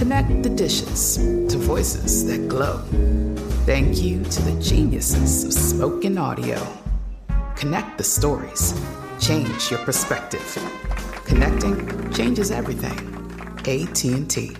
Connect the dishes to voices that glow. Thank you to the geniuses of spoken audio. Connect the stories. Change your perspective. Connecting changes everything. AT&T.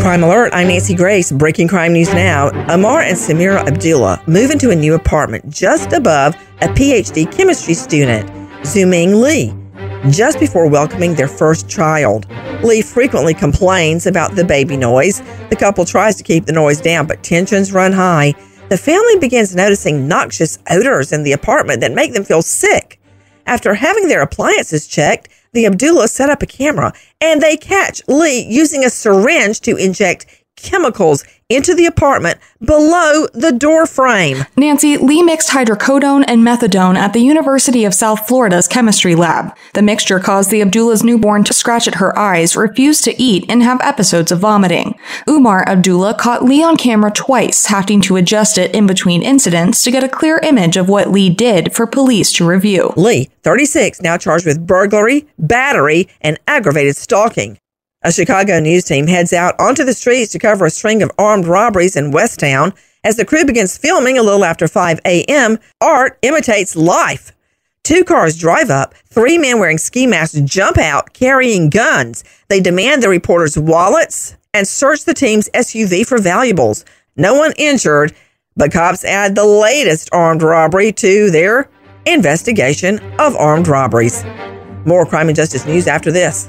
Crime Alert, I'm Nancy Grace. Breaking crime news now. Amar and Samira Abdullah move into a new apartment just above a PhD chemistry student, Zhuming Li just before welcoming their first child. Li frequently complains about the baby noise. The couple tries to keep the noise down, but tensions run high. The family begins noticing noxious odors in the apartment that make them feel sick. After having their appliances checked, the Abdullah set up a camera and they catch Li using a syringe to inject chemicals into the apartment below the door frame. Nancy, Li mixed hydrocodone and methadone at the University of South Florida's chemistry lab. The mixture caused the Abdullah's newborn to scratch at her eyes, refuse to eat, and have episodes of vomiting. Umar Abdullah caught Li on camera twice, having to adjust it in between incidents to get a clear image of what Li did for police to review. Li, 36, now charged with burglary, battery, and aggravated stalking. A Chicago news team heads out onto the streets to cover a string of armed robberies in West Town. As the crew begins filming a little after 5 a.m., art imitates life. Two cars drive up, three men wearing ski masks jump out carrying guns. They demand the reporters' wallets and search the team's SUV for valuables. No one injured, but cops add the latest armed robbery to their investigation of armed robberies. More crime and justice news after this.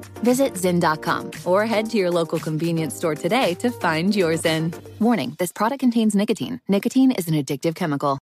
Visit Zyn.com or head to your local convenience store today to find your Zyn. Warning this product contains nicotine. Nicotine is an addictive chemical.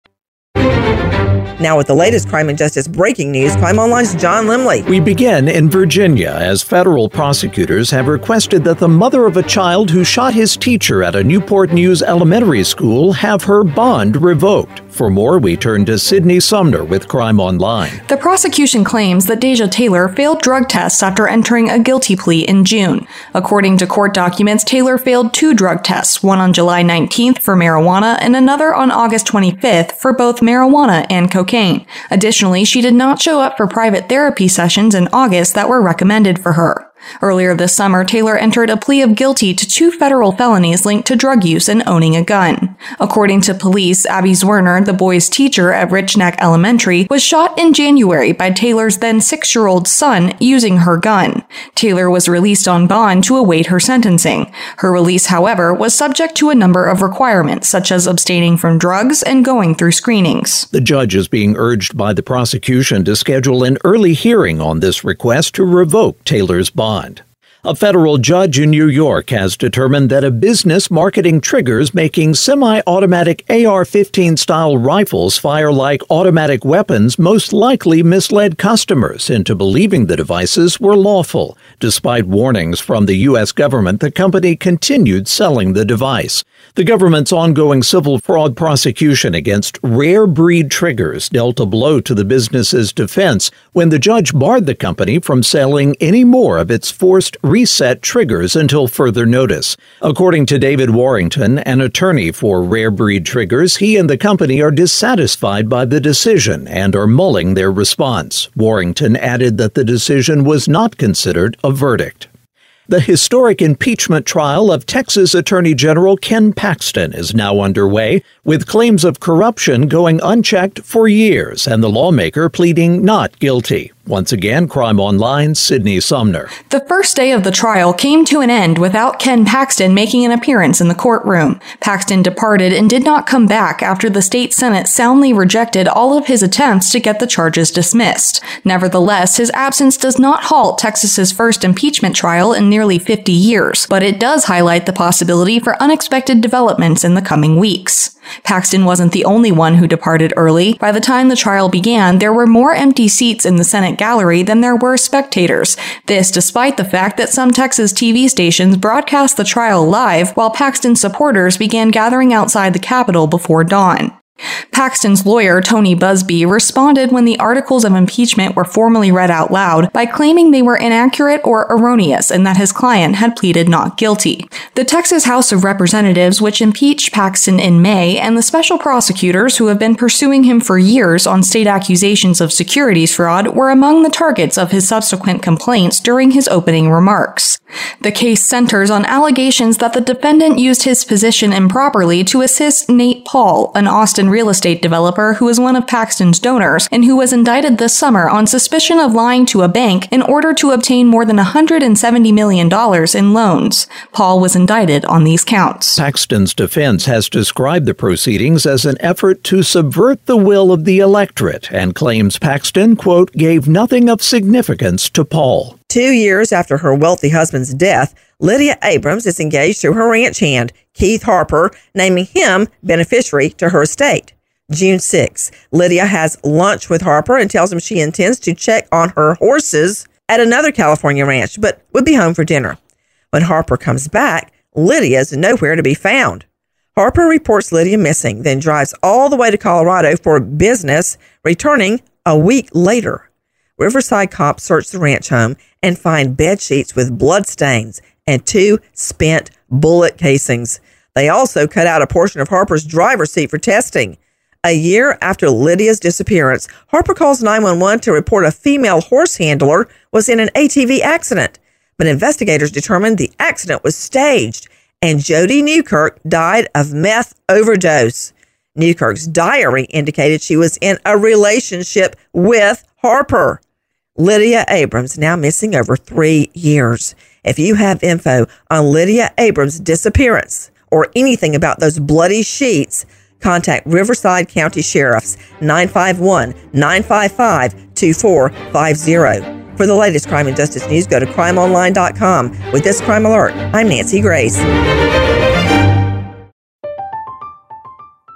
Now, with the latest crime and justice breaking news, Crime Online's John Lemley. We begin in Virginia as federal prosecutors have requested that the mother of a child who shot his teacher at a Newport News elementary school have her bond revoked. For more, we turn to Sydney Sumner with Crime Online. The prosecution claims that Deja Taylor failed drug tests after entering a guilty plea in June. According to court documents, Taylor failed two drug tests, one on July 19th for marijuana and another on August 25th for both marijuana and cocaine. Additionally, she did not show up for private therapy sessions in August that were recommended for her. Earlier this summer, Taylor entered a plea of guilty to two federal felonies linked to drug use and owning a gun. According to police, Abby Zwerner, the boy's teacher at Rich Neck Elementary, was shot in January by Taylor's then six year old son using her gun. Taylor was released on bond to await her sentencing. Her release, however, was subject to a number of requirements, such as abstaining from drugs and going through screenings. The judge is being urged by the prosecution to schedule an early hearing on this request to revoke Taylor's bond bond. A federal judge in New York has determined that a business marketing triggers making semi automatic AR 15 style rifles fire like automatic weapons most likely misled customers into believing the devices were lawful. Despite warnings from the U.S. government, the company continued selling the device. The government's ongoing civil fraud prosecution against rare breed triggers dealt a blow to the business's defense when the judge barred the company from selling any more of its forced reset triggers until further notice. According to David Warrington, an attorney for Rare Breed Triggers, he and the company are dissatisfied by the decision and are mulling their response. Warrington added that the decision was not considered a verdict. The historic impeachment trial of Texas Attorney General Ken Paxton is now underway, with claims of corruption going unchecked for years and the lawmaker pleading not guilty. Once again, Crime Online, Sydney Sumner. The first day of the trial came to an end without Ken Paxton making an appearance in the courtroom. Paxton departed and did not come back after the state Senate soundly rejected all of his attempts to get the charges dismissed. Nevertheless, his absence does not halt Texas's first impeachment trial in nearly 50 years, but it does highlight the possibility for unexpected developments in the coming weeks. Paxton wasn't the only one who departed early. By the time the trial began, there were more empty seats in the Senate gallery than there were spectators. This despite the fact that some Texas TV stations broadcast the trial live while Paxton supporters began gathering outside the Capitol before dawn. Paxton's lawyer, Tony Buzbee, responded when the articles of impeachment were formally read out loud by claiming they were inaccurate or erroneous and that his client had pleaded not guilty. The Texas House of Representatives, which impeached Paxton in May, and the special prosecutors who have been pursuing him for years on state accusations of securities fraud, were among the targets of his subsequent complaints during his opening remarks. The case centers on allegations that the defendant used his position improperly to assist Nate Paul, an Austin real estate developer who is one of Paxton's donors and who was indicted this summer on suspicion of lying to a bank in order to obtain more than $170 million in loans. Paul was indicted on these counts. Paxton's defense has described the proceedings as an effort to subvert the will of the electorate and claims Paxton, quote, gave nothing of significance to Paul. Two years after her wealthy husband's death, Lydia Abrams is engaged to her ranch hand, Keith Harper, naming him beneficiary to her estate. June 6. Lydia has lunch with Harper and tells him she intends to check on her horses at another California ranch, but would be home for dinner. When Harper comes back, Lydia is nowhere to be found. Harper reports Lydia missing, then drives all the way to Colorado for business, returning a week later. Riverside cops search the ranch home and find bed sheets with blood stains and two spent bullet casings. They also cut out a portion of Harper's driver's seat for testing. A year after Lydia's disappearance, Harper calls 911 to report a female horse handler was in an ATV accident. But investigators determined the accident was staged and Jody Newkirk died of meth overdose. Newkirk's diary indicated she was in a relationship with Harper. Lydia Abrams, now missing over three years. If you have info on Lydia Abrams' disappearance or anything about those bloody sheets, contact Riverside County Sheriff's 951 955 2450. For the latest crime and justice news, go to crimeonline.com. With this crime alert, I'm Nancy Grace.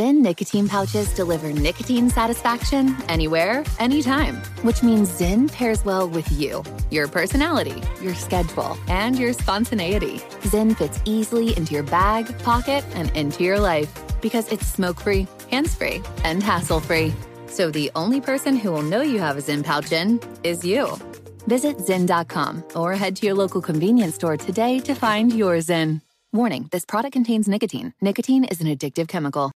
Zyn nicotine pouches deliver nicotine satisfaction anywhere, anytime, which means Zyn pairs well with you, your personality, your schedule, and your spontaneity. Zyn fits easily into your bag, pocket, and into your life because it's smoke free, hands free, and hassle free. So the only person who will know you have a Zyn pouch in is you. Visit Zyn.com or head to your local convenience store today to find your Zyn. Warning this product contains nicotine. Nicotine is an addictive chemical.